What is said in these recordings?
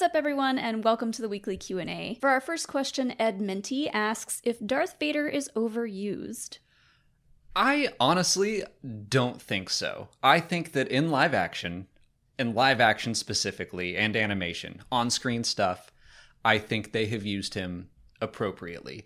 What's up, everyone, and welcome to the weekly Q and A. For our first question, Ed Minty asks if Darth Vader is overused. I honestly don't think so. I think that in live action, in live action specifically, and animation, on screen stuff, I think they have used him appropriately.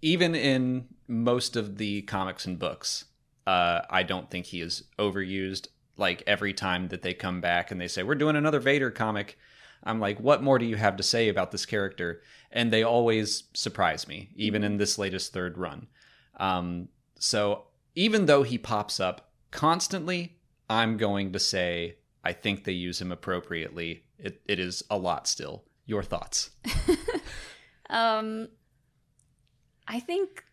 Even in most of the comics and books, uh, I don't think he is overused. Like every time that they come back and they say, We're doing another Vader comic, I'm like, What more do you have to say about this character? And they always surprise me, even in this latest third run. Um, so even though he pops up constantly, I'm going to say I think they use him appropriately. It, it is a lot still. Your thoughts? um, I think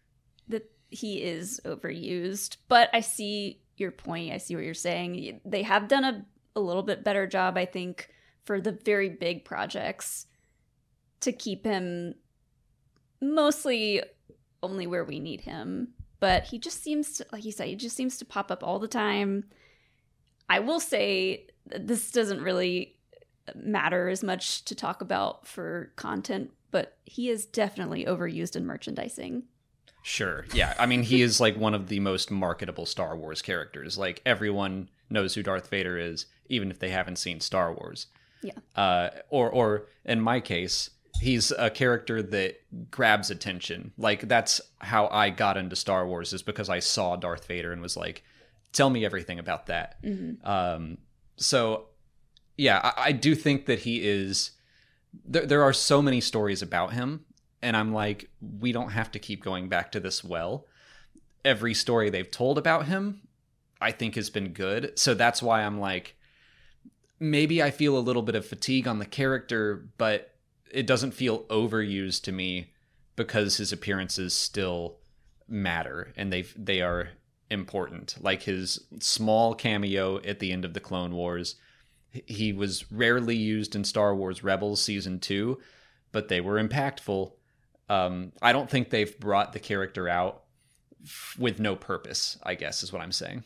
that he is overused, but I see your point. I see what you're saying. They have done a, a little bit better job, I think, for the very big projects to keep him mostly only where we need him. But he just seems to, like you said, he just seems to pop up all the time. I will say this doesn't really matter as much to talk about for content, but he is definitely overused in merchandising. Sure. Yeah. I mean, he is like one of the most marketable Star Wars characters. Like everyone knows who Darth Vader is, even if they haven't seen Star Wars. Yeah. Uh, or, or in my case, he's a character that grabs attention. Like that's how I got into Star Wars is because I saw Darth Vader and was like, "Tell me everything about that." Mm-hmm. Um, so, yeah, I, I, do think that he is. There, there are so many stories about him, and I'm like, we don't have to keep going back to this well. Every story they've told about him, I think, has been good. So that's why I'm like, maybe I feel a little bit of fatigue on the character, but it doesn't feel overused to me because his appearances still matter and they they are important. Like his small cameo at the end of the Clone Wars, he was rarely used in Star Wars Rebels season 2, but they were impactful. Um, I don't think they've brought the character out f- with no purpose, I guess is what I'm saying.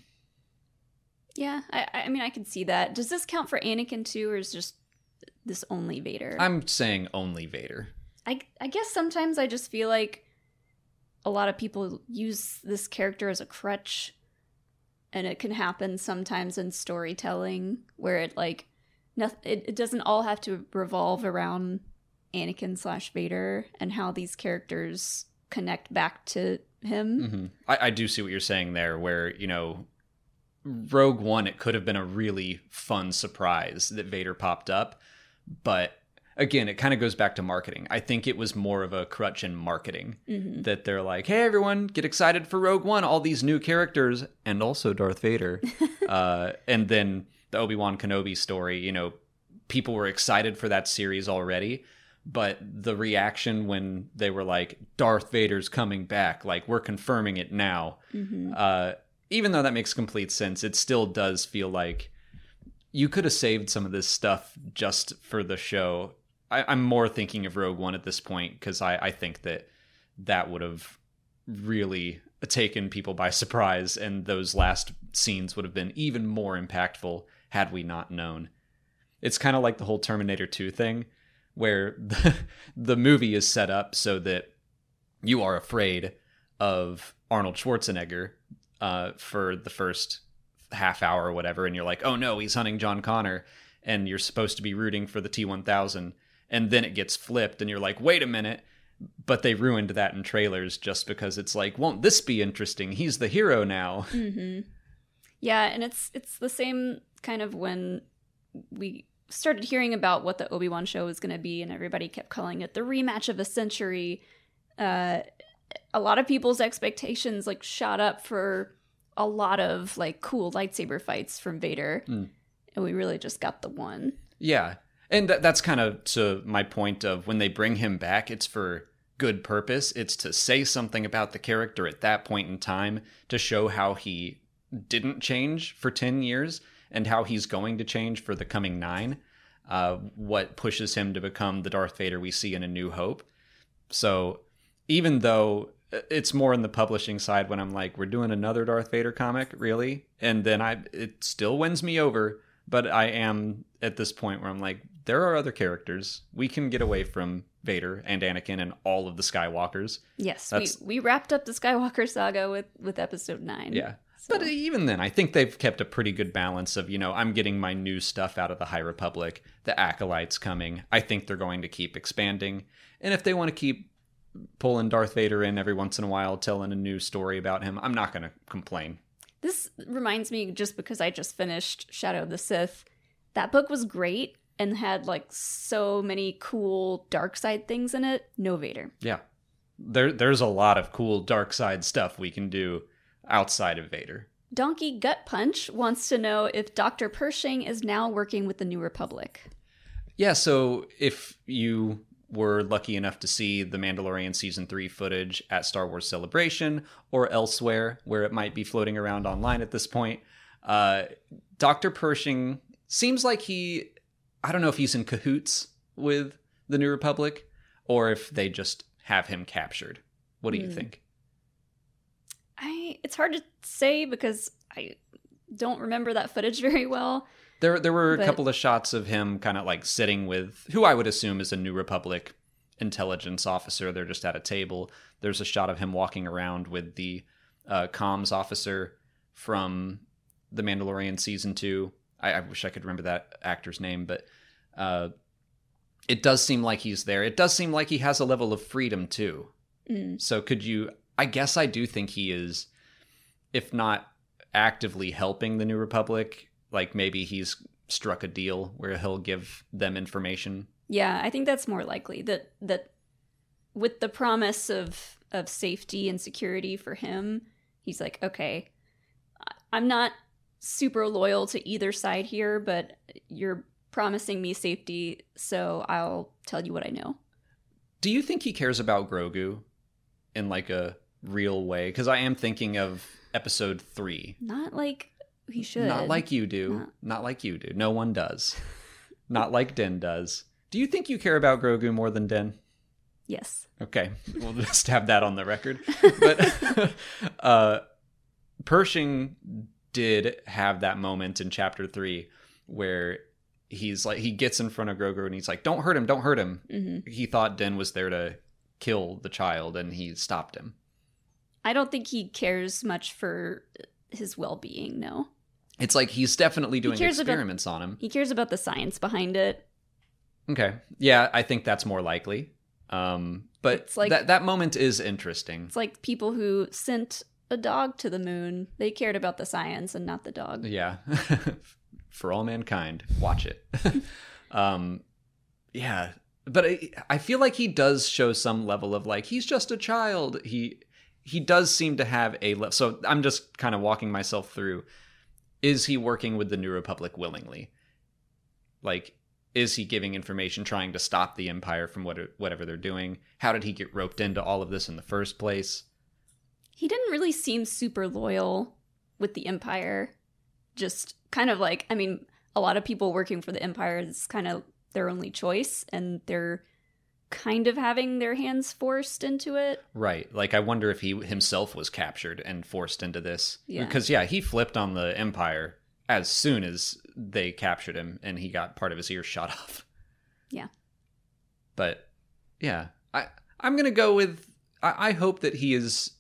Yeah, I, I mean, I can see that. Does this count for Anakin too, or is just this only Vader? I'm saying only Vader. I I guess sometimes I just feel like a lot of people use this character as a crutch and it can happen sometimes in storytelling where it like nothing it, it doesn't all have to revolve around Anakin slash Vader and how these characters connect back to him. Mm-hmm. I, I do see what you're saying there, where you know Rogue One, it could have been a really fun surprise that Vader popped up, but again, it kind of goes back to marketing. I think it was more of a crutch in marketing Mm-hmm. that they're like, "Hey, everyone, get excited for Rogue One! All these new characters, and also Darth Vader." uh, and then the Obi Wan Kenobi story. You know, people were excited for that series already, but the reaction when they were like, "Darth Vader's coming back!" Like we're confirming it now. Mm-hmm. Uh, even though that makes complete sense, it still does feel like you could have saved some of this stuff just for the show. I, I'm more thinking of Rogue One at this point because I, I think that that would have really taken people by surprise, and those last scenes would have been even more impactful had we not known. It's kind of like the whole Terminator 2 thing, where the, the movie is set up so that you are afraid of Arnold Schwarzenegger uh, for the first half hour or whatever, and you're like, oh no, he's hunting John Connor, and you're supposed to be rooting for the T1000, and then it gets flipped, and you're like, wait a minute. But they ruined that in trailers just because it's like, won't this be interesting? He's the hero now. Mm-hmm. Yeah, and it's it's the same kind of when we started hearing about what the Obi Wan show was going to be, and everybody kept calling it the rematch of a century. Uh, a lot of people's expectations like shot up for a lot of like cool lightsaber fights from Vader, Mm. and we really just got the one. Yeah. And th- that's kind of to my point of when they bring him back, it's for good purpose. It's to say something about the character at that point in time to show how he didn't change for 10 years and how he's going to change for the coming nine. Uh, what pushes him to become the Darth Vader we see in A New Hope. So even though uh, it's more in the publishing side when I'm like, we're doing another Darth Vader comic, really? And then I it still wins me over, but I am at this point where I'm like, there are other characters. We can get away from Vader and Anakin and all of the Skywalkers. Yes, That's- we, we wrapped up the Skywalker saga with with episode nine. Yeah. So- But even then, I think they've kept a pretty good balance of, you know, I'm getting my new stuff out of the High Republic, the Acolytes coming. I think they're going to keep expanding. And if they want to keep pulling Darth Vader in every once in a while, telling a new story about him, I'm not going to complain. This reminds me just because I just finished Shadow of the Sith. That book was great and had like so many cool dark side things in it. No Vader. Yeah. There, there's a lot of cool dark side stuff we can do outside of Vader. Donkey Gut Punch wants to know if Dr. Pershing is now working with the New Republic. Yeah, so if you were lucky enough to see the Mandalorian season 3 footage at Star Wars Celebration or elsewhere where it might be floating around online at this point, uh, Dr. Pershing seems like he I don't know if he's in cahoots with the New Republic or if they just have him captured. What do you Hmm. think? I it's hard to say because I don't remember that footage very well. There, there were a But- couple of shots of him kind of like sitting with who I would assume is a New Republic intelligence officer. They're just at a table. There's a shot of him walking around with the uh, comms officer from The Mandalorian season two. I, I wish I could remember that actor's name, but uh, it does seem like he's there. It does seem like he has a level of freedom too. Mm. So could you? I guess I do think he is, if not actively helping the New Republic, like maybe he's struck a deal where he'll give them information. Yeah, I think that's more likely that that with the promise of of safety and security for him, he's like, okay, I'm not super loyal to either side here, but you're promising me safety, so I'll tell you what I know. Do you think he cares about Grogu in like a real way? Because I am thinking of Episode three. Not like he should. Not like you do. Not- Not like you do. No one does. Not like Din does. Do you think you care about Grogu more than Din? yes. Okay, we'll just have that on the record. But uh, Pershing did have that moment in chapter three where he's like he gets in front of Grogu and he's like, "Don't hurt him! Don't hurt him!" hmm He thought Din was there to kill the child, and he stopped him. I don't think he cares much for his well being. No, It's like he's definitely doing about- experiments on him. he cares about the science behind it. Okay, yeah, I think that's more likely. Um, but It's like- that that moment is interesting. It's like people who sent a dog to the moon. They cared about the science and not the dog. Yeah. For all mankind, watch it. um yeah, but I, I feel like he does show some level of like he's just a child. He he does seem to have a le- so I'm just kind of walking myself through is he working with the New Republic willingly? Like is he giving information trying to stop the empire from what whatever they're doing? How did he get roped into all of this in the first place? He didn't really seem super loyal with the Empire. Just kind of like, I mean, a lot of people working for the Empire is kind of their only choice, and they're kind of having their hands forced into it. Right. Like I wonder if he himself was captured and forced into this. Yeah. Because yeah, he flipped on the Empire as soon as they captured him and he got part of his ear shot off. Yeah. But yeah, I I'm gonna go with I, I hope that he is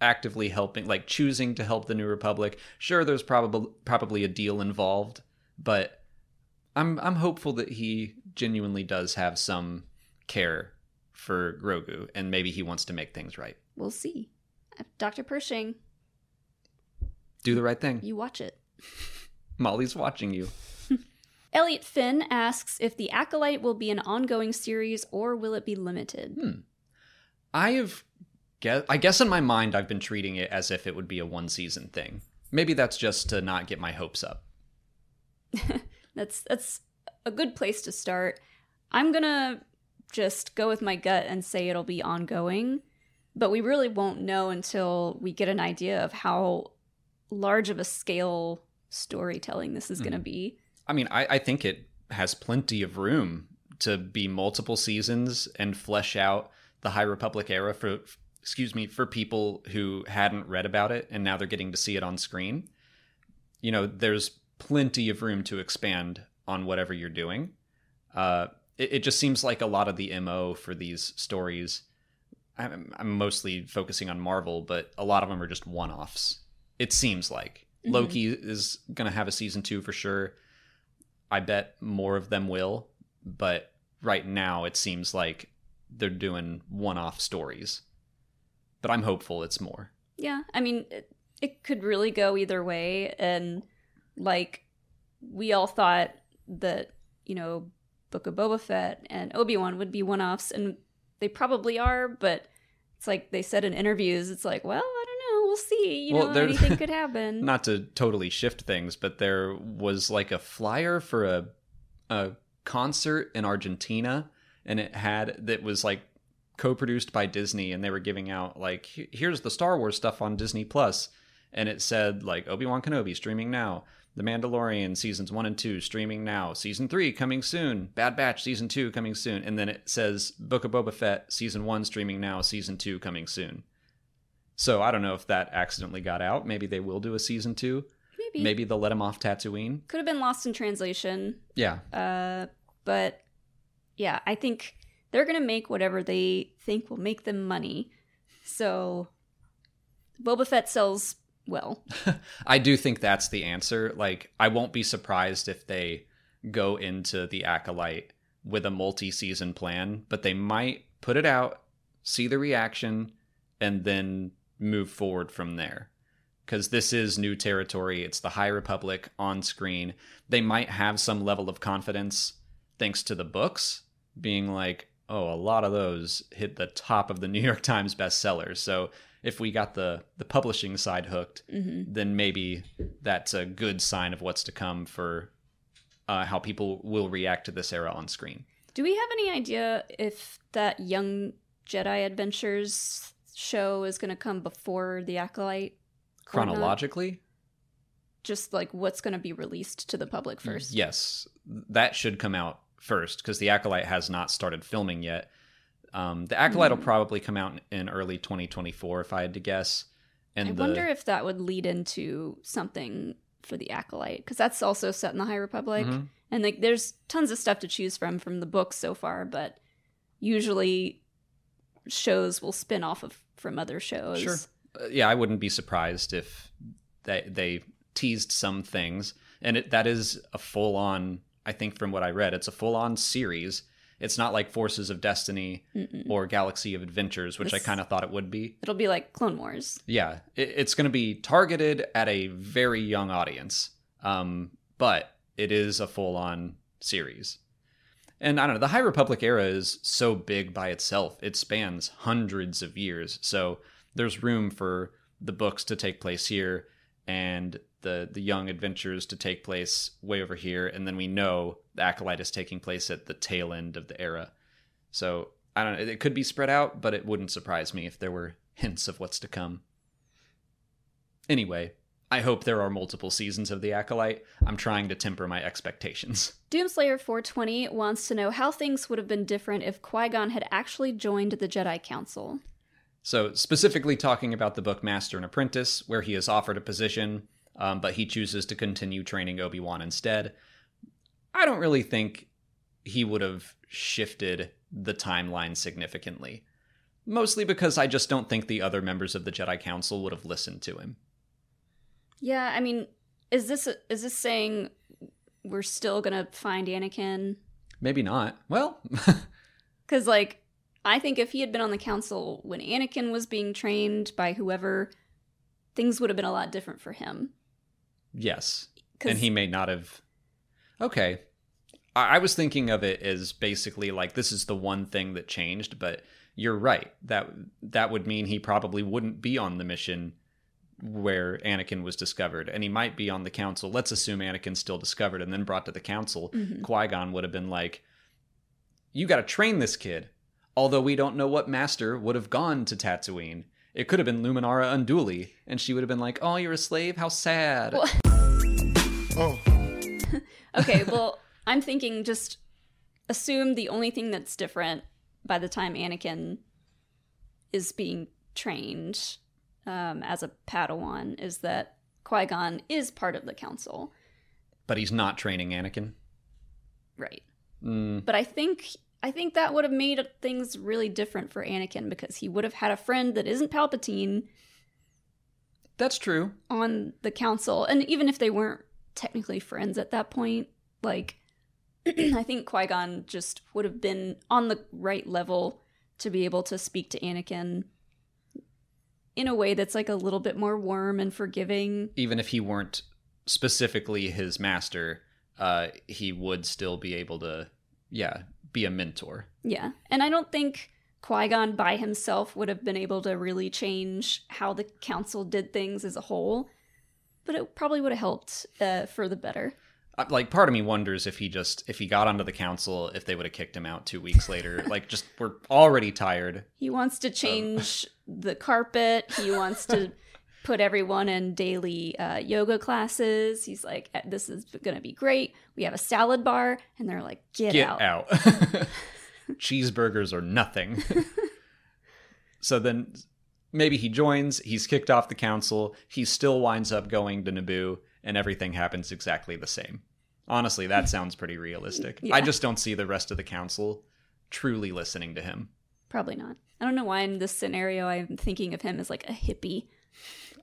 actively helping like choosing to help the New Republic. Sure there's probably probably a deal involved, but I'm I'm hopeful that he genuinely does have some care for Grogu and maybe he wants to make things right. We'll see. Uh, Dr. Pershing, Do the right thing. you watch it. Molly's watching you. Elliot Finn asks if The Acolyte will be an ongoing series or will it be limited? Hmm. I have guess I guess in my mind I've been treating it as if it would be a one season thing. Maybe that's just to not get my hopes up. That's that's a good place to start. I'm gonna just go with my gut and say it'll be ongoing, but we really won't know until we get an idea of how large of a scale storytelling this is gonna be. I mean, I, I think it has plenty of room to be multiple seasons and flesh out the High Republic era for excuse me, for people who hadn't read about it and now they're getting to see it on screen. You know, there's plenty of room to expand on whatever you're doing. Uh, it, it just seems like a lot of the mo for these stories. I'm, I'm mostly focusing on Marvel, but a lot of them are just one offs. It seems like Mhm. Loki is going to have a season two for sure. I bet more of them will, but right now it seems like they're doing one off stories. But I'm hopeful it's more. Yeah, I mean, it, it could really go either way. And like, we all thought that, you know, Book of Boba Fett and Obi Wan would be one offs, and they probably are, but it's like they said in interviews, it's like, well, I don't know, we'll see. You Well, know, anything could happen. Not to totally shift things, but there was like a flyer for a a concert in Argentina, and it had that was like co-produced by Disney, and they were giving out like here's the Star Wars stuff on Disney Plus, and it said like Obi Wan Kenobi streaming now, The Mandalorian seasons one and two streaming now, season three coming soon, Bad Batch season two coming soon, and then it says Book of Boba Fett season one streaming now, season two coming soon. So I don't know if that accidentally got out. Maybe they will do a season two. Maybe. Maybe they'll let him off Tatooine. Could have been lost in translation. Yeah. Uh, but yeah, I think they're going to make whatever they think will make them money. So Boba Fett sells well. I do think that's the answer. Like, I won't be surprised if they go into the Acolyte with a multi season plan, but they might put it out, see the reaction, and then move forward from there. Because this is new territory. It's the High Republic on screen. They might have some level of confidence thanks to the books being like, oh, a lot of those hit the top of the New York Times bestsellers. So if we got the the publishing side hooked, hmm then maybe that's a good sign of what's to come for uh, how people will react to this era on screen. Do we have any idea if that Young Jedi Adventures show is going to come before the Acolyte? Chronologically, Just like what's going to be released to the public first? yes, that should come out first because the Acolyte has not started filming yet. Um, the Acolyte will Hmm. probably come out in early 2024, if I had to guess. And I the, wonder if that would lead into something for the Acolyte because that's also set in the High Republic. Mhm. and like there's tons of stuff to choose from from the books so far but usually shows will spin off of from other shows Sure. Uh, yeah, I wouldn't be surprised if they they teased some things, and it, that is a full on. I think from what I read, it's a full on series. It's not like Forces of Destiny Mm-mm. or Galaxy of Adventures, which I kind of thought it would be. it'll be like clone wars Yeah, it, it's going to be targeted at a very young audience, um, but it is a full on series. And I don't know, the High Republic era is so big by itself. It spans hundreds of years. So there's room for the books to take place here and the the young adventures to take place way over here and then we know the acolyte is taking place at the tail end of the era. So I don't know, it could be spread out, but it wouldn't surprise me if there were hints of what's to come. Anyway, I hope there are multiple seasons of The Acolyte. I'm trying to temper my expectations. doomslayer 420 wants to know how things would have been different if qui-gon had actually joined the jedi council So, specifically talking about the book Master and Apprentice, where he is offered a position, um, but he chooses to continue training Obi Wan instead. I don't really think he would have shifted the timeline significantly. Mostly because I just don't think the other members of the Jedi Council would have listened to him. yeah i mean is this is this saying we're still gonna find anakin Maybe not. Well, Because, like, I think if he had been on the council when Anakin was being trained by whoever, things would have been a lot different for him. Yes. and he may not have okay. I-, I was thinking of it as basically like this is the one thing that changed but you're right. That that would mean he probably wouldn't be on the mission where Anakin was discovered and he might be on the council. Let's assume Anakin's still discovered and then brought to the council. Mhm. Qui-Gon would have been like you got to train this kid. Although we don't know what master would have gone to Tatooine it could have been Luminara Unduli and she would have been like oh you're a slave? How sad. Well- Oh, Okay, well, I'm thinking just assume the only thing that's different by the time Anakin is being trained um, as a Padawan is that Qui Gon is part of the council. but he's not training Anakin? Right. Mm, But I think I think that would have made things really different for Anakin because he would have had a friend that isn't Palpatine that's true. on the council. And even if they weren't technically friends at that point, like I think Qui-Gon just would have been on the right level to be able to speak to Anakin in a way that's like a little bit more warm and forgiving. Even if he weren't specifically his master, uh, he would still be able to, yeah, be a mentor. Yeah. And I don't think Qui Gon by himself would have been able to really change how the council did things as a whole, but it probably would have helped uh, for the better. Uh, Like, part of me wonders if he just, if he got onto the council, if they would have kicked him out two weeks later. like, just, we're already tired. He wants to change the carpet. He wants to put everyone in daily uh, yoga classes. He's like, "Eh, this is going to be great. We have a salad bar. And they're like, get, Get out. out. Cheeseburgers are nothing. so then maybe he joins, he's kicked off the council, he still winds up going to Naboo, and everything happens exactly the same. Honestly, that sounds pretty realistic. I just don't see the rest of the council truly listening to him. Probably not. I don't know why in this scenario I'm thinking of him as like a hippie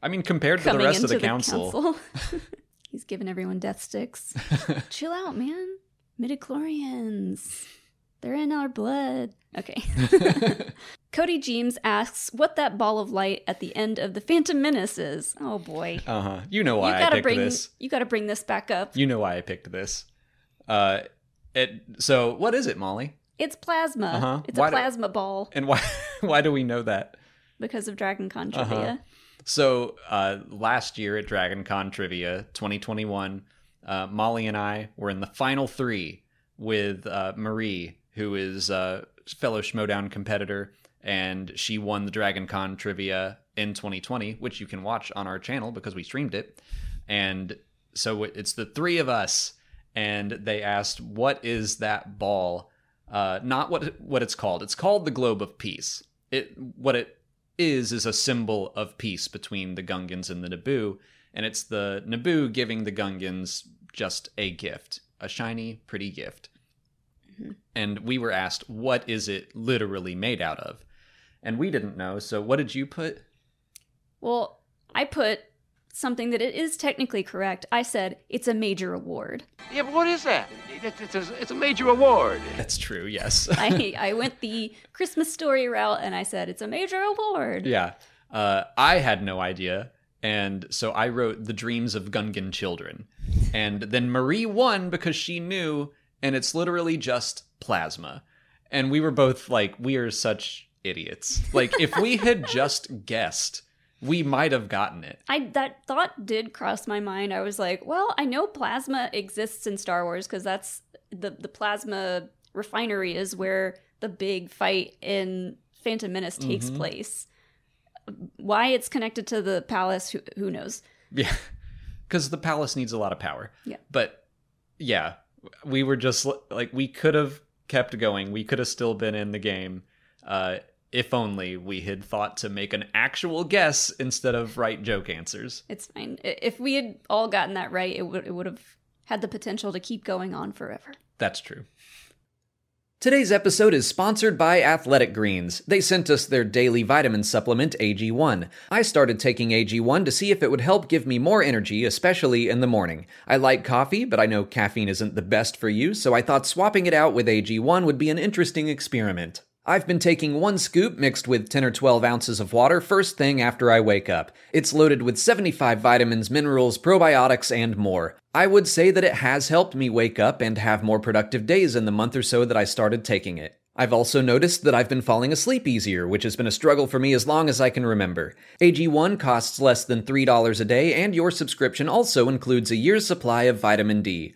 I mean, compared to the rest of the council, council. He's giving everyone death sticks. Chill out, man. Midichlorians. They're in our blood. Okay. Cody James asks what that ball of light at the end of the Phantom Menace is. Oh boy. uh huh. You know why I gotta picked bring this. you gotta bring this back up. You know why I picked this. Uh, it. So what is it, Molly? It's plasma. Uh-huh. It's Why a do- plasma ball And why? Why do we know that? because of Dragon Con Uh-huh. So uh, last year at Dragon Con Trivia 2021, uh, Molly and I were in the final three with uh, Marie, who is a fellow Schmoedown competitor, and she won the Dragon Con Trivia in 2020, which you can watch on our channel because we streamed it. And so it's the three of us, and they asked, "What is that ball?" Uh, not what what it's called. It's called the Globe of Peace. It what it is is a symbol of peace between the Gungans and the Naboo, and it's the Naboo giving the Gungans just a gift, a shiny, pretty gift. Mm-hmm. And we were asked, what is it literally made out of? And we didn't know, so what did you put? Well, I put something that it is technically correct. I said it's a major award. Yeah, but what is that? It's, it's, a, it's a major award. That's true, yes. I I went the Christmas story route and I said it's a major award. yeah. Uh, I had no idea. And so I wrote The Dreams of Gungan Children. And then Marie won because she knew, and it's literally just plasma. And we were both like, we are such idiots. Like, if we had just guessed, we might have gotten it. I that thought did cross my mind. I was like, well, I know plasma exists in Star Wars because that's the the plasma refinery is where the big fight in Phantom Menace takes Mm-hmm. place. Why it's connected to the palace, who, who knows? Yeah. Because the palace needs a lot of power. Yeah. But yeah, we were just like, we could have kept going. We could have still been in the game. Uh, if only we had thought to make an actual guess instead of write joke answers. It's fine. If we had all gotten that right, it would it would have had the potential to keep going on forever. That's true. Today's episode is sponsored by Athletic Greens. They sent us their daily vitamin supplement, AG1. I started taking AG1 to see if it would help give me more energy, especially in the morning. I like coffee, but I know caffeine isn't the best for you, so I thought swapping it out with AG1 would be an interesting experiment. I've been taking one scoop mixed with 10 or 12 ounces of water first thing after I wake up. It's loaded with 75 vitamins, minerals, probiotics, and more. I would say that it has helped me wake up and have more productive days in the month or so that I started taking it. I've also noticed that I've been falling asleep easier, which has been a struggle for me as long as I can remember. AG1 costs less than $3 a day, and your subscription also includes a year's supply of vitamin D.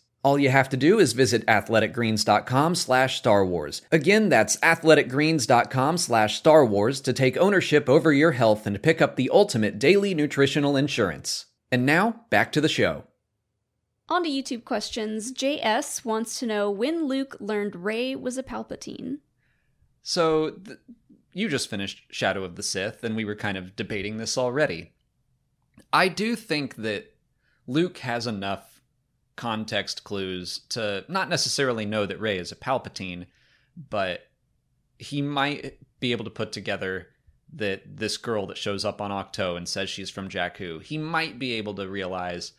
All you have to do is visit athleticgreens.com slash Star Wars. Again, that's athleticgreens.com slash Star Wars to take ownership over your health and pick up the ultimate daily nutritional insurance. And now, back to the show. On to YouTube questions. JS wants to know when Luke learned Rey was a Palpatine. So th- you just finished Shadow of the Sith, and we were kind of debating this already. I do think that Luke has enough context clues to not necessarily know that Rey is a Palpatine, but he might be able to put together that this girl that shows up on Ahch-To and says she's from Jakku, he might be able to realize,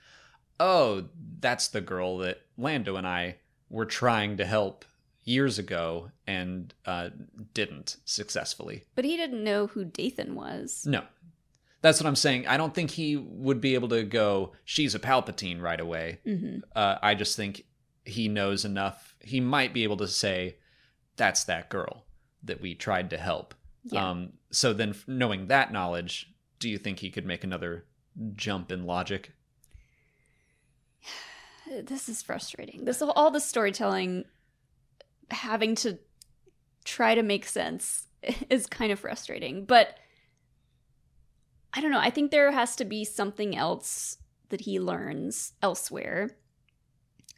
oh, that's the girl that Lando and I were trying to help years ago and uh, didn't successfully. But he didn't know who Dathan was. No. That's what I'm saying. I don't think he would be able to go, she's a Palpatine right away. hmm Uh, I just think he knows enough. He might be able to say, that's that girl that we tried to help. Yeah. Um, so then, knowing that knowledge, do you think he could make another jump in logic? This is frustrating. This all the storytelling having to try to make sense is kind of frustrating. But I don't know. I think there has to be something else that he learns elsewhere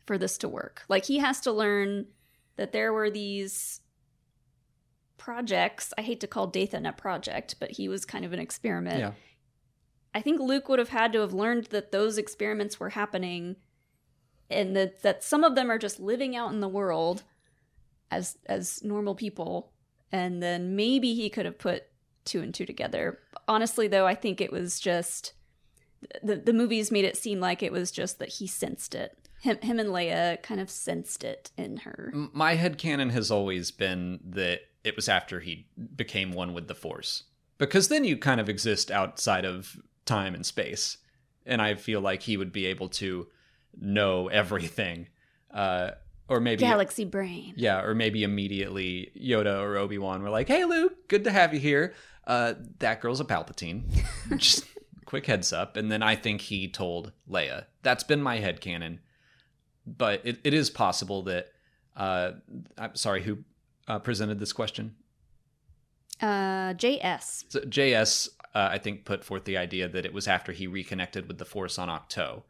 for this to work. Like he has to learn that there were these projects. I hate to call Dathan a project, but he was kind of an experiment. Yeah. I think Luke would have had to have learned that those experiments were happening and that, that some of them are just living out in the world as as normal people and then maybe he could have put two and two together. Honestly though, I think it was just the the movies made it seem like it was just that he sensed it. Him him and Leia kind of sensed it in her. My headcanon has always been that it was after he became one with the Force. Because then you kind of exist outside of time and space. And I feel like he would be able to know everything. Uh, or maybe. Galaxy brain. Yeah, or maybe immediately Yoda or Obi Wan were like, "Hey, Luke, good to have you here. Uh, that girl's a Palpatine." Just quick heads up, and then I think he told Leia. That's been my head headcanon. But it, it is possible that. Uh, I'm sorry, who uh, presented this question? Uh JS. So JS, uh, I think, put forth the idea that it was after he reconnected with the Force on Ahch-To,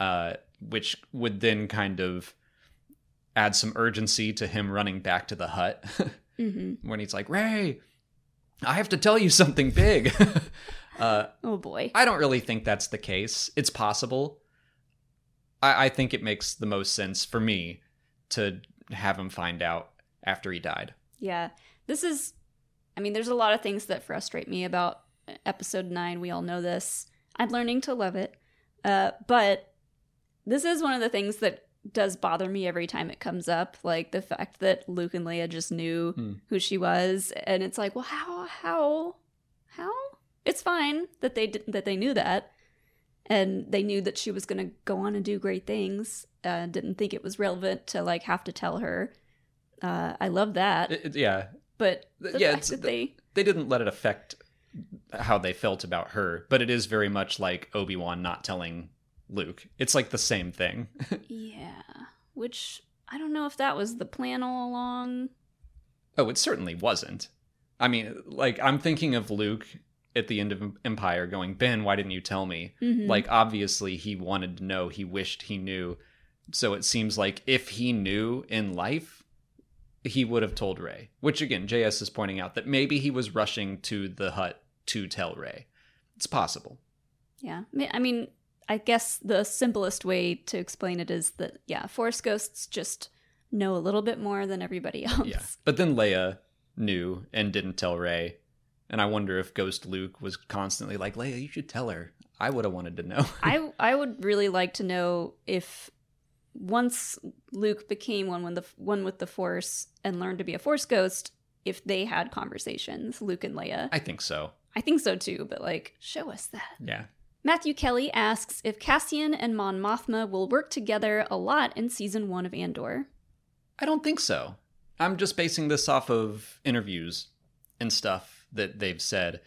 uh, which would then kind of add some urgency to him running back to the hut hmm when he's like, Rey, I have to tell you something big. uh, Oh boy. I don't really think that's the case. It's possible. I, I think it makes the most sense for me to have him find out after he died. Yeah. This is I mean, there's a lot of things that frustrate me about episode 9. We all know this. I'm learning to love it. Uh, but this is one of the things that does bother me every time it comes up, like the fact that Luke and Leia just knew Hmm. who she was and it's like, well, how how how? It's fine that they did, that they knew that and they knew that she was going to go on and do great things. Uh, didn't think it was relevant to like have to tell her. Uh, I love that It- it- yeah, but the yeah, fact that they they didn't let it affect how they felt about her, but it is very much like Obi Wan not telling Luke. It's like the same thing. yeah which i don't know if that was the plan all along oh, it certainly wasn't. I mean, like I'm thinking of Luke at the end of Empire going, Ben, why didn't you tell me? Mhm. Like obviously he wanted to know, he wished he knew. So it seems like if he knew in life, he would have told Rey. Which again, JS is pointing out that maybe he was rushing to the hut to tell Rey. It's possible. yeah I mean- i guess the simplest way to explain it is that yeah force ghosts just know a little bit more than everybody else Yeah. But then Leia knew and didn't tell Rey. And I wonder if Ghost Luke was constantly like, Leia, you should tell her. I would have wanted to know. i i would really like to know if once luke became one with the one with the force and learned to be a force ghost if they had conversations luke and leia I think so. i think so too but like show us that Yeah. Matthew Kelly asks if Cassian and Mon Mothma will work together a lot in season one of Andor. I don't think so. I'm just basing this off of interviews and stuff that they've said.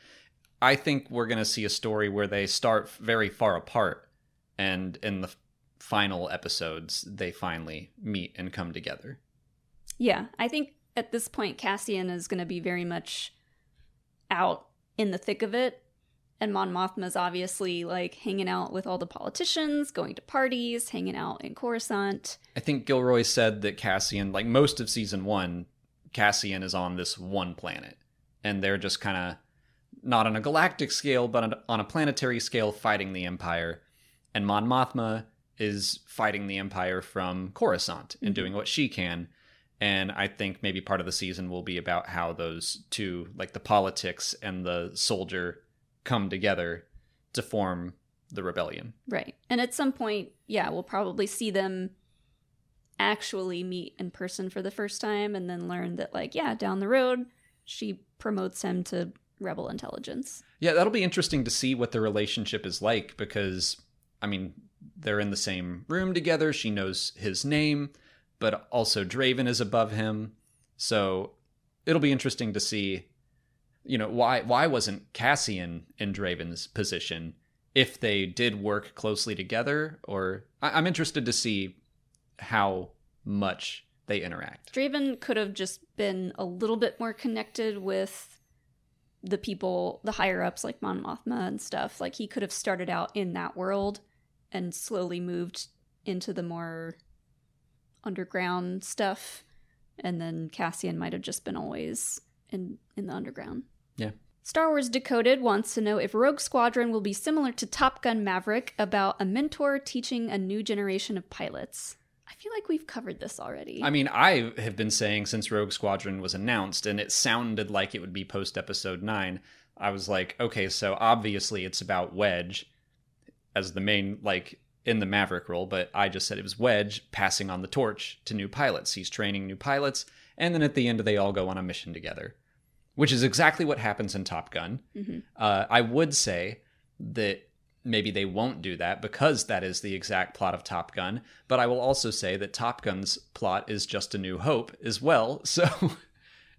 I think we're going to see a story where they start very far apart and in the final episodes they finally meet and come together. Yeah, I think at this point Cassian is going to be very much out in the thick of it, and Mon Mothma's obviously like hanging out with all the politicians, going to parties, hanging out in Coruscant. I think Gilroy said that Cassian, like most of season one, Cassian is on this one planet, and they're just kind of not on a galactic scale, but on- on a planetary scale, fighting the Empire. And Mon Mothma is fighting the Empire from Coruscant and mm-hmm. doing what she can. And I think maybe part of the season will be about how those two, like the politics and the soldier, come together to form the rebellion. Right. And at some point, yeah, we'll probably see them actually meet in person for the first time and then learn that, like, yeah, down the road, she promotes him to rebel intelligence. Yeah, that'll be interesting to see what the relationship is like because, I mean, they're in the same room together. She knows his name, but also Draven is above him. So it'll be interesting to see, you know, why why wasn't Cassian in Draven's position if they did work closely together? Or I, I'm interested to see how much they interact. Draven could have just been a little bit more connected with the people, the higher ups like Mon Mothma and stuff. Like he could have started out in that world and slowly moved into the more underground stuff. And then Cassian might have just been always in in the underground. Yeah. Star Wars Decoded wants to know if Rogue Squadron will be similar to Top Gun Maverick about a mentor teaching a new generation of pilots. I feel like we've covered this already. I mean, I have been saying since Rogue Squadron was announced, and it sounded like it would be post episode 9. I was like, okay, so obviously it's about Wedge as the main, like, in the Maverick role, but I just said it was Wedge passing on the torch to new pilots. He's training new pilots, and then at the end, they all go on a mission together, which is exactly what happens in Top Gun. Uh, I would say that maybe they won't do that because that is the exact plot of Top Gun. But I will also say that Top Gun's plot is just a new hope as well. So,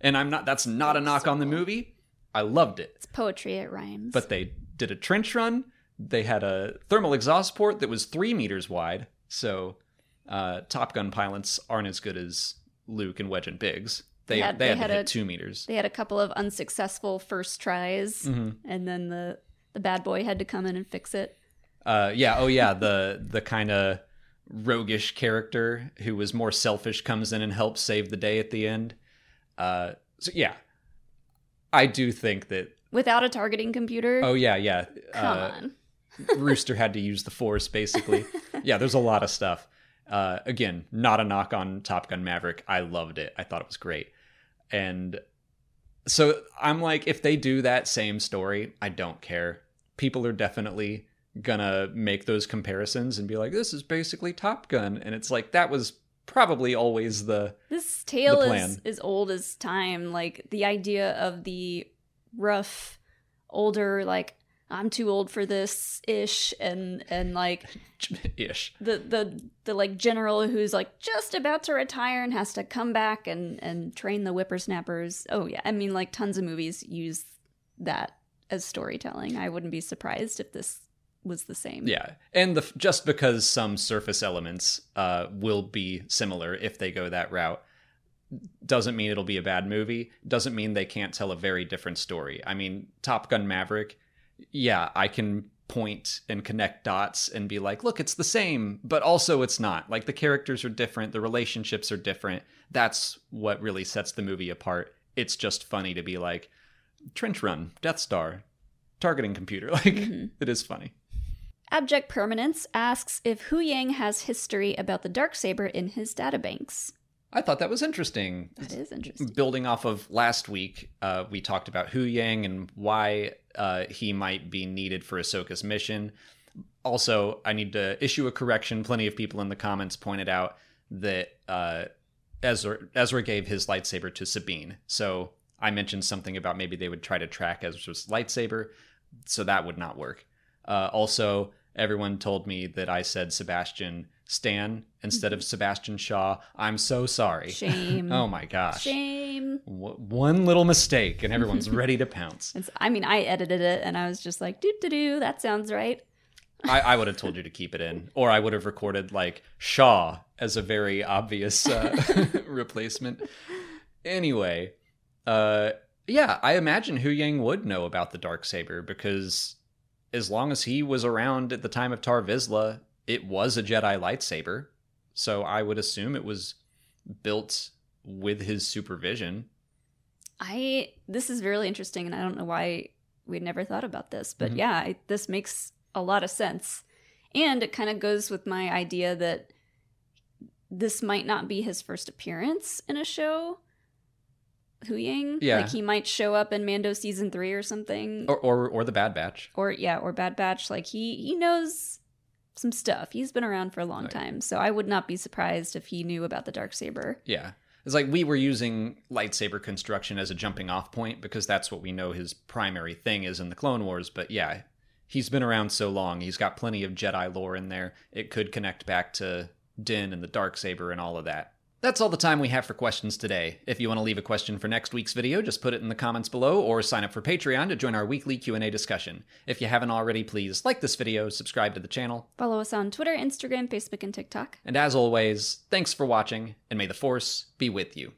and I'm not, that's not a knock on the movie. I loved it. It's poetry, it rhymes. But they did a trench run. They had a thermal exhaust port that was three meters wide. So, uh, Top Gun pilots aren't as good as Luke and Wedge and Biggs. They, They had, had- they had, a- two meters. they had a couple of unsuccessful first tries, and then the the bad boy had to come in and fix it. Uh, yeah. Oh, yeah. The the kind of roguish character who was more selfish comes in and helps save the day at the end. Uh, so yeah, I do think that. Without a targeting computer? Oh yeah, yeah. Come uh, on. Rooster had to use the Force basically. yeah, there's a lot of stuff. Uh, again, not a knock on Top Gun Maverick. I loved it. I thought it was great, and so I'm like, if they do that same story, I don't care. People are definitely gonna make those comparisons and be like, this is basically Top Gun, and it's like that was probably always the This tale the is, is old as time. Like the idea of the rough, older, like I'm too old for this ish, and and like ish. the the the like general who's like just about to retire and has to come back and and train the whippersnappers. Oh yeah, I mean like tons of movies use that as storytelling. I wouldn't be surprised if this was the same. Yeah, and the just because some surface elements uh, will be similar if they go that route doesn't mean it'll be a bad movie. Doesn't mean they can't tell a very different story. I mean, Top Gun Maverick, yeah, I can point and connect dots and be like, look, it's the same, but also it's not. Like the characters are different, the relationships are different. That's what really sets the movie apart. It's just funny to be like, trench run, Death Star, targeting computer. Like mm-hmm. it is funny. Abject Permanence asks if Hu Yang has history about the Darksaber in his databanks. I thought that was interesting. That is interesting. Building off of last week, uh, we talked about Hu Yang and why uh, he might be needed for Ahsoka's mission. Also, I need to issue a correction. Plenty of people in the comments pointed out that uh, Ezra, Ezra gave his lightsaber to Sabine. So I mentioned something about maybe they would try to track Ezra's lightsaber. So that would not work. Uh, also, everyone told me that I said Sebastian Stan instead of Sebastian Shaw. I'm so sorry. Shame. oh my gosh. Shame. W- one little mistake and everyone's ready to pounce. It's, I mean, I edited it and I was just like, doo doo doo, that sounds right. I, I would have told you to keep it in, or I would have recorded like Shaw as a very obvious uh, replacement. Anyway, uh, yeah, I imagine Hu Yang would know about the dark saber because as long as he was around at the time of Tar Vizsla, it was a Jedi lightsaber. So I would assume it was built with his supervision. I this is really interesting, and I don't know why we'd never thought about this, but Mhm. yeah, I, this makes a lot of sense, and it kind of goes with my idea that this might not be his first appearance in a show. Huyang, Yeah. like he might show up in Mando season three or something, Or or, or the Bad Batch. or yeah, or Bad Batch. Like he he knows some stuff. He's been around for a long time, so I would not be surprised if he knew about the dark saber. Yeah. It's like we were using lightsaber construction as a jumping off point because that's what we know his primary thing is in the Clone Wars. But yeah, he's been around so long. He's got plenty of Jedi lore in there. It could connect back to Din and the dark saber and all of that. That's all the time we have for questions today. If you want to leave a question for next week's video, just put it in the comments below or sign up for Patreon to join our weekly Q&A discussion. If you haven't already, please like this video, subscribe to the channel, Follow us on Twitter, Instagram, Facebook, and TikTok. and as always, thanks for watching and may the force be with you.